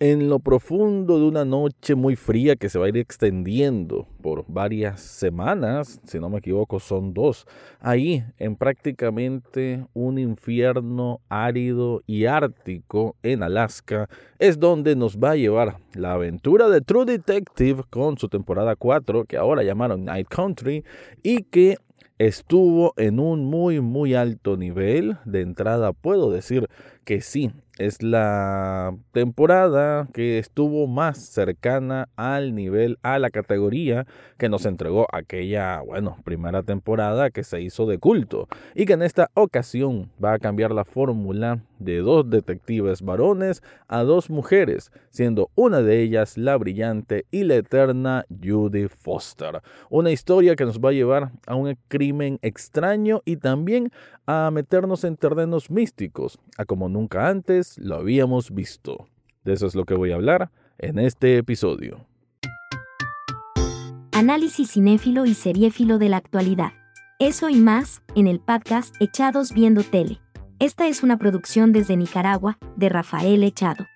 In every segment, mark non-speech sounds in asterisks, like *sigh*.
en lo profundo de una noche muy fría que se va a ir extendiendo por varias semanas, si no me equivoco son dos, ahí en prácticamente un infierno árido y ártico en Alaska, es donde nos va a llevar la aventura de True Detective con su temporada 4, que ahora llamaron Night Country, y que estuvo en un muy muy alto nivel. De entrada puedo decir que sí es la temporada que estuvo más cercana al nivel, a la categoría que nos entregó aquella, bueno, primera temporada que se hizo de culto y que en esta ocasión va a cambiar la fórmula de dos detectives varones a dos mujeres, siendo una de ellas la brillante y la eterna Judy Foster. Una historia que nos va a llevar a un crimen extraño y también a meternos en terrenos místicos, a como nunca antes lo habíamos visto. De eso es lo que voy a hablar en este episodio. Análisis cinéfilo y seriéfilo de la actualidad. Eso y más, en el podcast Echados Viendo Tele. Esta es una producción desde Nicaragua, de Rafael Echado.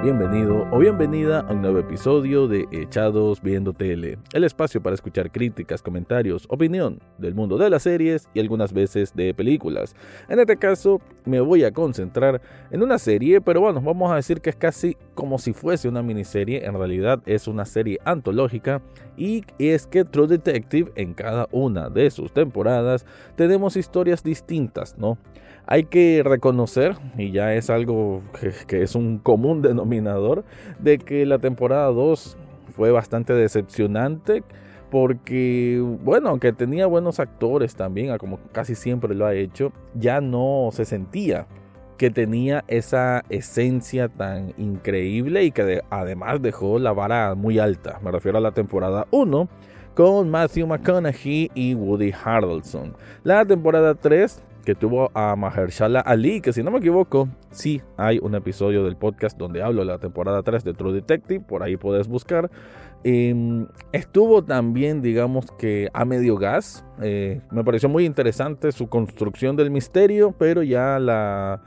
Bienvenido o bienvenida a un nuevo episodio de Echados Viendo Tele, el espacio para escuchar críticas, comentarios, opinión del mundo de las series y algunas veces de películas. En este caso me voy a concentrar en una serie, pero bueno, vamos a decir que es casi como si fuese una miniserie, en realidad es una serie antológica y es que True Detective en cada una de sus temporadas tenemos historias distintas, ¿no? Hay que reconocer, y ya es algo que, es un común *laughs* denominador, de que la temporada 2 fue bastante decepcionante porque, bueno, aunque tenía buenos actores también, como casi siempre lo ha hecho, ya no se sentía que tenía esa esencia tan increíble y que además dejó la vara muy alta. Me refiero a la temporada 1 con Matthew McConaughey y Woody Harrelson. La temporada 3 que tuvo a Mahershala Ali, que si no me equivoco, sí hay un episodio del podcast donde hablo de la temporada 3 de True Detective, por ahí puedes buscar. Em, estuvo también, digamos que a medio gas. Eh, me pareció muy interesante su construcción del misterio, pero ya la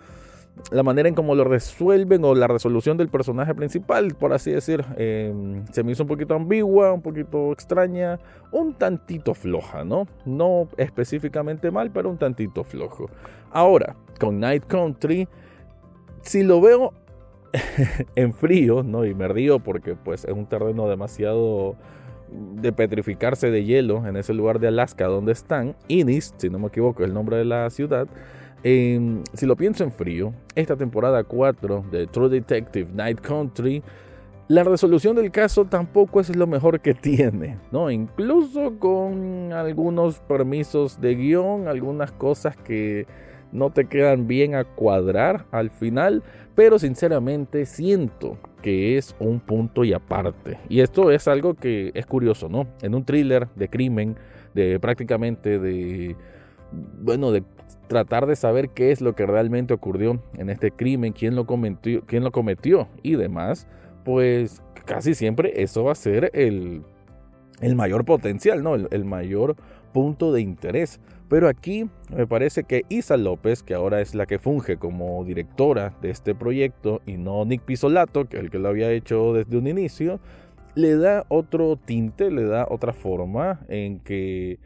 la manera en cómo lo resuelven o la resolución del personaje principal, por así decir, em, se me hizo un poquito ambigua, un poquito extraña, un tantito floja, ¿no? No específicamente mal, pero un tantito flojo. Ahora, con Night Country, si lo veo *laughs* en frío, ¿no? Y me río porque pues es un terreno demasiado de petrificarse de hielo en ese lugar de Alaska donde están, Innis, si no me equivoco, es el nombre de la ciudad. Si lo pienso en frío, esta temporada 4 de True Detective Night Country, la resolución del caso tampoco es lo mejor que tiene, ¿no? Incluso con algunos permisos de guion, algunas cosas que no te quedan bien a cuadrar al final, pero sinceramente siento que es un punto y aparte. Y esto es algo que es curioso, ¿no? En un thriller de crimen, de prácticamente de, bueno, de tratar de saber qué es lo que realmente ocurrió en este crimen, quién lo cometió, quién lo cometió y demás, pues casi siempre eso va a ser el, el mayor potencial, ¿no? el mayor punto de interés. Pero aquí me parece que Isa López, que ahora es la que funge como directora de este proyecto, y no Nick Pisolato, que es el que lo había hecho desde un inicio, le da otro tinte, le da otra forma en que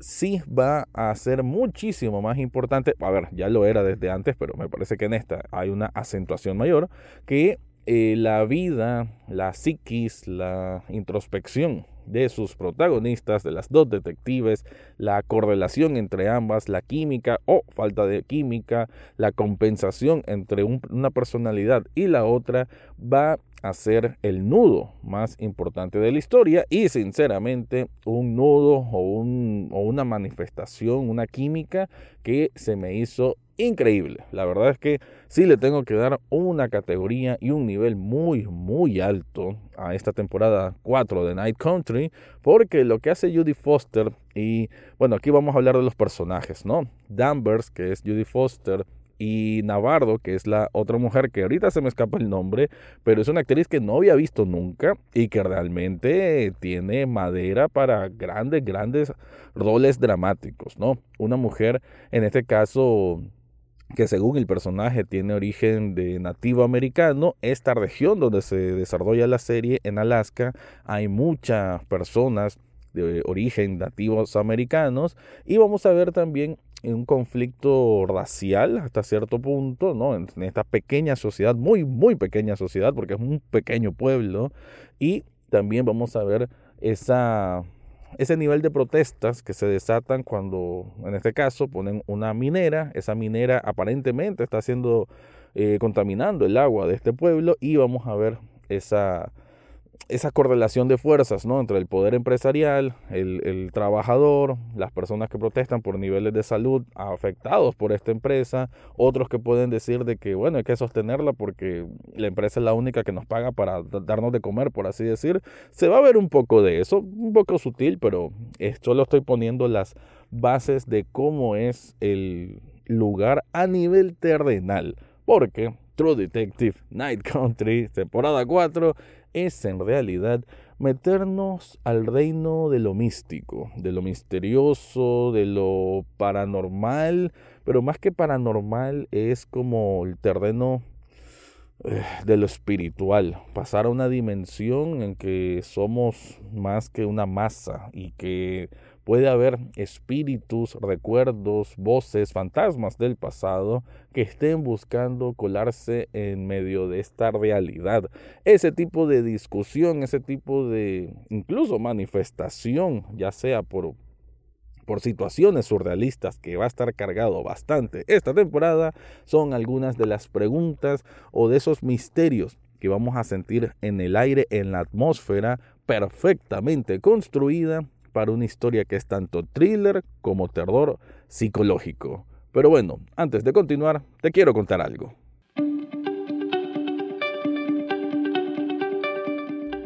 sí va a ser muchísimo más importante. A ver, ya lo era desde antes, pero me parece que en esta hay una acentuación mayor que eh, la vida, la psiquis, la introspección de sus protagonistas, de las dos detectives, la correlación entre ambas, la química o falta de química, la compensación entre una personalidad y la otra va a ser el nudo más importante de la historia y sinceramente un nudo o, un, o una manifestación, una química que se me hizo increíble. La verdad es que sí le tengo que dar una categoría y un nivel muy, muy alto a esta temporada 4 de Night Country, porque lo que hace Judy Foster, y bueno, aquí vamos a hablar de los personajes, ¿no? Danvers, que es Judy Foster, y Navarro, que es la otra mujer que ahorita se me escapa el nombre, pero es una actriz que no había visto nunca y que realmente tiene madera para grandes, grandes roles dramáticos, ¿no? Una mujer, en este caso, que según el personaje tiene origen de nativo americano, esta región donde se desarrolla la serie en Alaska, hay muchas personas de origen nativos americanos y vamos a ver también un conflicto racial hasta cierto punto, ¿no? En esta pequeña sociedad, muy, muy pequeña sociedad, porque es un pequeño pueblo, y también vamos a ver esa, ese nivel de protestas que se desatan cuando, en este caso, ponen una minera, esa minera aparentemente está haciendo, eh, contaminando el agua de este pueblo, y vamos a ver esa esa correlación de fuerzas ¿no? entre el poder empresarial, el, trabajador, las personas que protestan por niveles de salud afectados por esta empresa, otros que pueden decir de que bueno hay que sostenerla porque la empresa es la única que nos paga para darnos de comer, por así decir. Se va a ver un poco de eso, un poco sutil, pero solo estoy poniendo las bases de cómo es el lugar a nivel terrenal, porque True Detective Night Country, temporada 4, es en realidad meternos al reino de lo místico, de lo misterioso, de lo paranormal, pero más que paranormal es como el terreno eh, de lo espiritual, pasar a una dimensión en que somos más que una masa y que Puede haber espíritus, recuerdos, voces, fantasmas del pasado que estén buscando colarse en medio de esta realidad. Ese tipo de discusión, ese tipo de incluso manifestación, ya sea por por situaciones surrealistas que va a estar cargado bastante esta temporada, son algunas de las preguntas o de esos misterios que vamos a sentir en el aire, en la atmósfera perfectamente construida para una historia que es tanto thriller como terror psicológico. Pero bueno, antes de continuar, te quiero contar algo.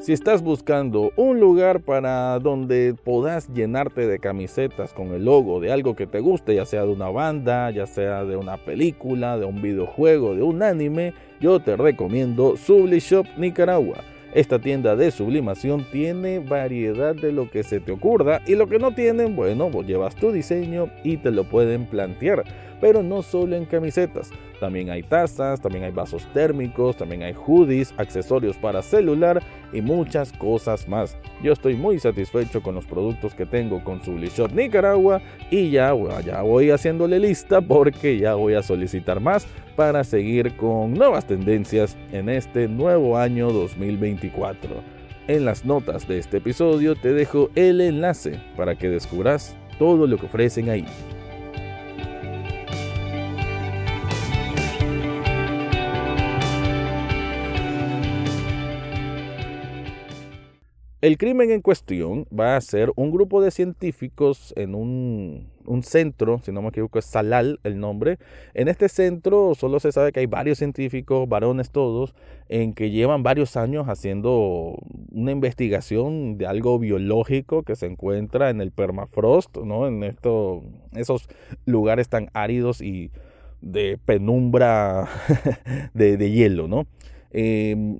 Si estás buscando un lugar para donde puedas llenarte de camisetas con el logo de algo que te guste, ya sea de una banda, ya sea de una película, de un videojuego, de un anime, yo te recomiendo Subli Shop Nicaragua. Esta tienda de sublimación tiene variedad de lo que se te ocurra y lo que no tienen, bueno, vos llevas tu diseño y te lo pueden plantear. Pero no solo en camisetas, también hay tazas, también hay vasos térmicos, también hay hoodies, accesorios para celular y muchas cosas más. Yo estoy muy satisfecho con los productos que tengo con Sublishop Nicaragua y ya, ya voy haciéndole lista porque ya voy a solicitar más para seguir con nuevas tendencias en este nuevo año 2024. En las notas de este episodio te dejo el enlace para que descubras todo lo que ofrecen ahí. El crimen en cuestión va a ser un grupo de científicos en un, centro, si no me equivoco es Salal el nombre. En este centro solo se sabe que hay varios científicos, varones todos, en que llevan varios años haciendo una investigación de algo biológico que se encuentra en el permafrost, ¿no? En esto, esos lugares tan áridos y de penumbra *laughs* de, de hielo, ¿no? Em,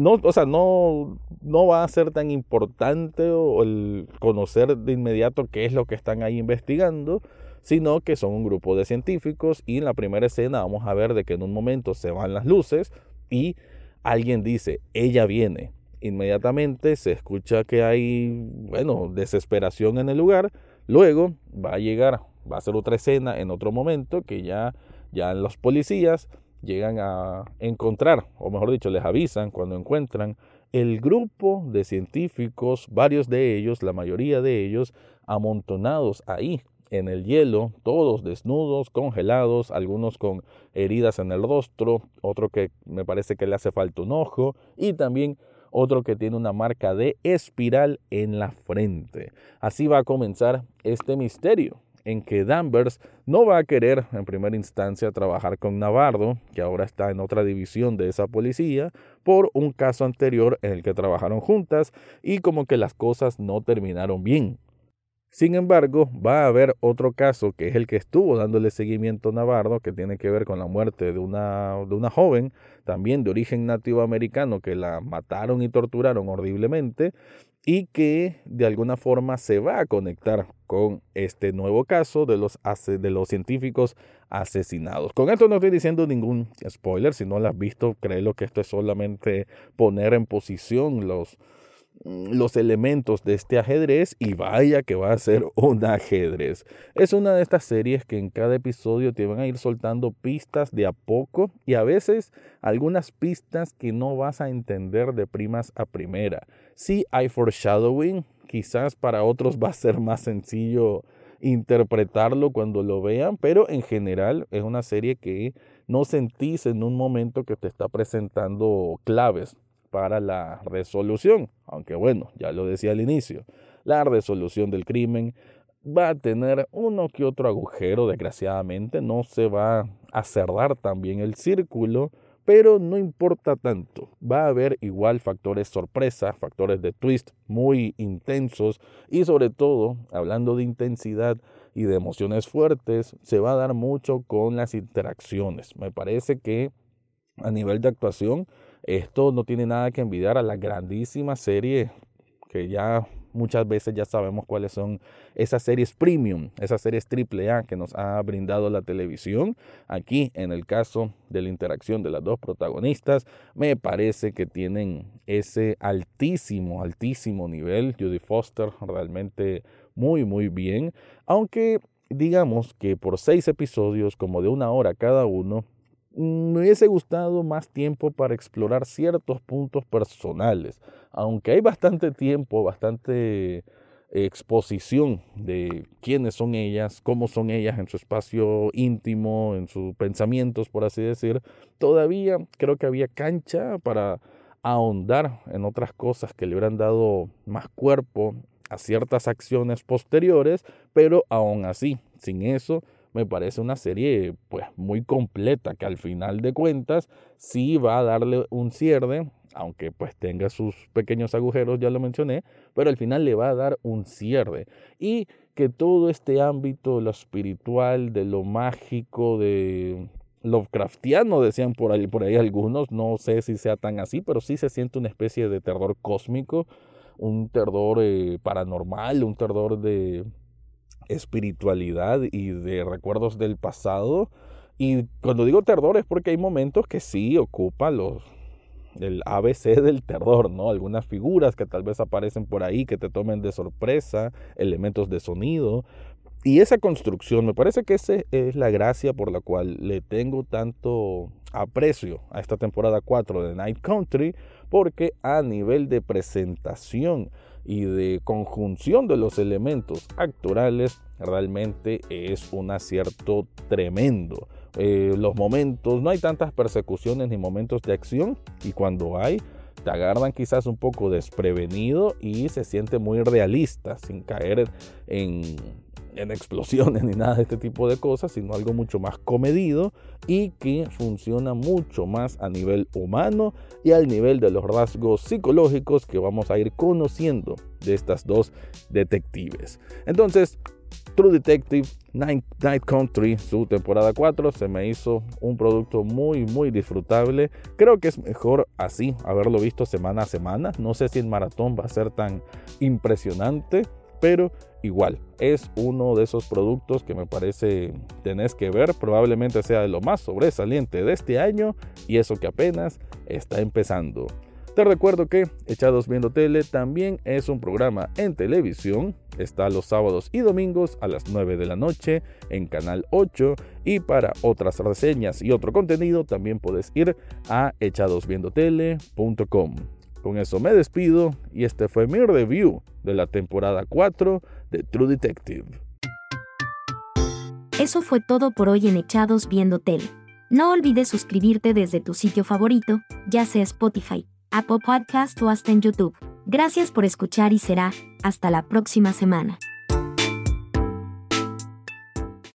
no, o sea, no, no va a ser tan importante el conocer de inmediato qué es lo que están ahí investigando, sino que son un grupo de científicos y en la primera escena vamos a ver de que en un momento se van las luces y alguien dice, ella viene. Inmediatamente se escucha que hay, bueno, desesperación en el lugar. Luego va a llegar, va a ser otra escena en otro momento que ya, ya los policías llegan a encontrar, o mejor dicho, les avisan cuando encuentran el grupo de científicos, varios de ellos, la mayoría de ellos, amontonados ahí en el hielo, todos desnudos, congelados, algunos con heridas en el rostro, otro que me parece que le hace falta un ojo y también otro que tiene una marca de espiral en la frente. Así va a comenzar este misterio en que Danvers no va a querer en primera instancia trabajar con Navarro, que ahora está en otra división de esa policía, por un caso anterior en el que trabajaron juntas y como que las cosas no terminaron bien. Sin embargo, va a haber otro caso que es el que estuvo dándole seguimiento a Navarro, que tiene que ver con la muerte de una, de una joven, también de origen nativo americano, que la mataron y torturaron horriblemente y que de alguna forma se va a conectar con este nuevo caso de los, de los científicos asesinados. Con esto no estoy diciendo ningún spoiler, si no lo has visto, créelo que esto es solamente poner en posición los, los elementos de este ajedrez y vaya que va a ser *laughs* un ajedrez. Es una de estas series que en cada episodio te van a ir soltando pistas de a poco y a veces algunas pistas que no vas a entender de primas a primera. Si hay foreshadowing, quizás para otros *laughs* va a ser más sencillo interpretarlo cuando lo vean, pero en general es una serie que no sentís en un momento que te está presentando claves para la resolución. Aunque bueno, ya lo decía al inicio, la resolución del crimen va a tener uno que otro agujero, desgraciadamente, no se va a cerrar también el círculo, pero no importa tanto. Va a haber igual factores sorpresa, factores de twist muy intensos y sobre todo, hablando de intensidad y de emociones fuertes, se va a dar mucho con las interacciones. Me parece que a nivel de actuación esto no tiene nada que envidiar a la grandísima serie que ya muchas veces ya sabemos cuáles son esas series premium, esas series triple A que nos ha brindado la televisión. Aquí, en el caso de la interacción de las dos protagonistas, me parece que tienen ese altísimo, altísimo nivel. Judy Foster realmente muy, muy bien. Aunque digamos que por seis episodios, como de una hora cada uno, me hubiese gustado más tiempo para explorar ciertos puntos personales, aunque hay bastante tiempo, bastante exposición de quiénes son ellas, cómo son ellas en su espacio íntimo, en sus pensamientos, por así decir, todavía creo que había cancha para ahondar en otras cosas que le hubieran dado más cuerpo a ciertas acciones posteriores, pero aún así, sin eso, me parece una serie pues muy completa que al final de cuentas sí va a darle un cierre, aunque pues tenga sus pequeños agujeros, ya lo mencioné, pero al final le va a dar un cierre. Y que todo este ámbito, lo espiritual, de lo mágico, de Lovecraftiano, decían por ahí, por ahí algunos, no sé si sea tan así, pero sí se siente una especie de terror cósmico, un terror eh, paranormal, un terror de espiritualidad y de recuerdos del pasado. Y cuando digo terror es porque hay momentos que sí ocupa los el ABC *laughs* del terror, ¿no? Algunas figuras que tal vez aparecen por ahí que te tomen de sorpresa, elementos de sonido. Y esa construcción, me parece que esa es la gracia por la cual le tengo tanto aprecio a esta temporada 4 de Night Country, porque a nivel de presentación, y de conjunción de los elementos actorales realmente es un acierto tremendo. Eh, los momentos, no hay tantas persecuciones ni momentos de acción y cuando hay, te agarran quizás un poco desprevenido y se siente muy realista sin caer en en explosiones *laughs* ni nada de este tipo de cosas, sino algo mucho más comedido y que funciona mucho más a nivel humano y al nivel de los rasgos psicológicos que vamos a ir conociendo de estas dos detectives. Entonces, True Detective Night, Country, su temporada 4, se me hizo un producto muy, muy disfrutable. Creo que es mejor así, haberlo visto semana a semana. No sé si en maratón va a ser tan impresionante, pero igual es uno de esos productos que me parece tenés que ver, probablemente sea de lo más sobresaliente de este año y eso que apenas está empezando. Te recuerdo que Echados Viendo Tele también es un programa en televisión. Está los sábados y domingos a las 9 de la noche en Canal 8. Y para otras reseñas y otro contenido también puedes ir a echadosviendotele.com. Con eso me despido y este fue mi review de la temporada 4 de True Detective. Eso fue todo por hoy en Echados Viendo Tele. No olvides suscribirte desde tu sitio favorito, ya sea Spotify, Apple Podcast o hasta en YouTube. Gracias por escuchar y será hasta la próxima semana.